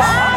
Bye.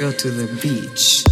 Go to the beach.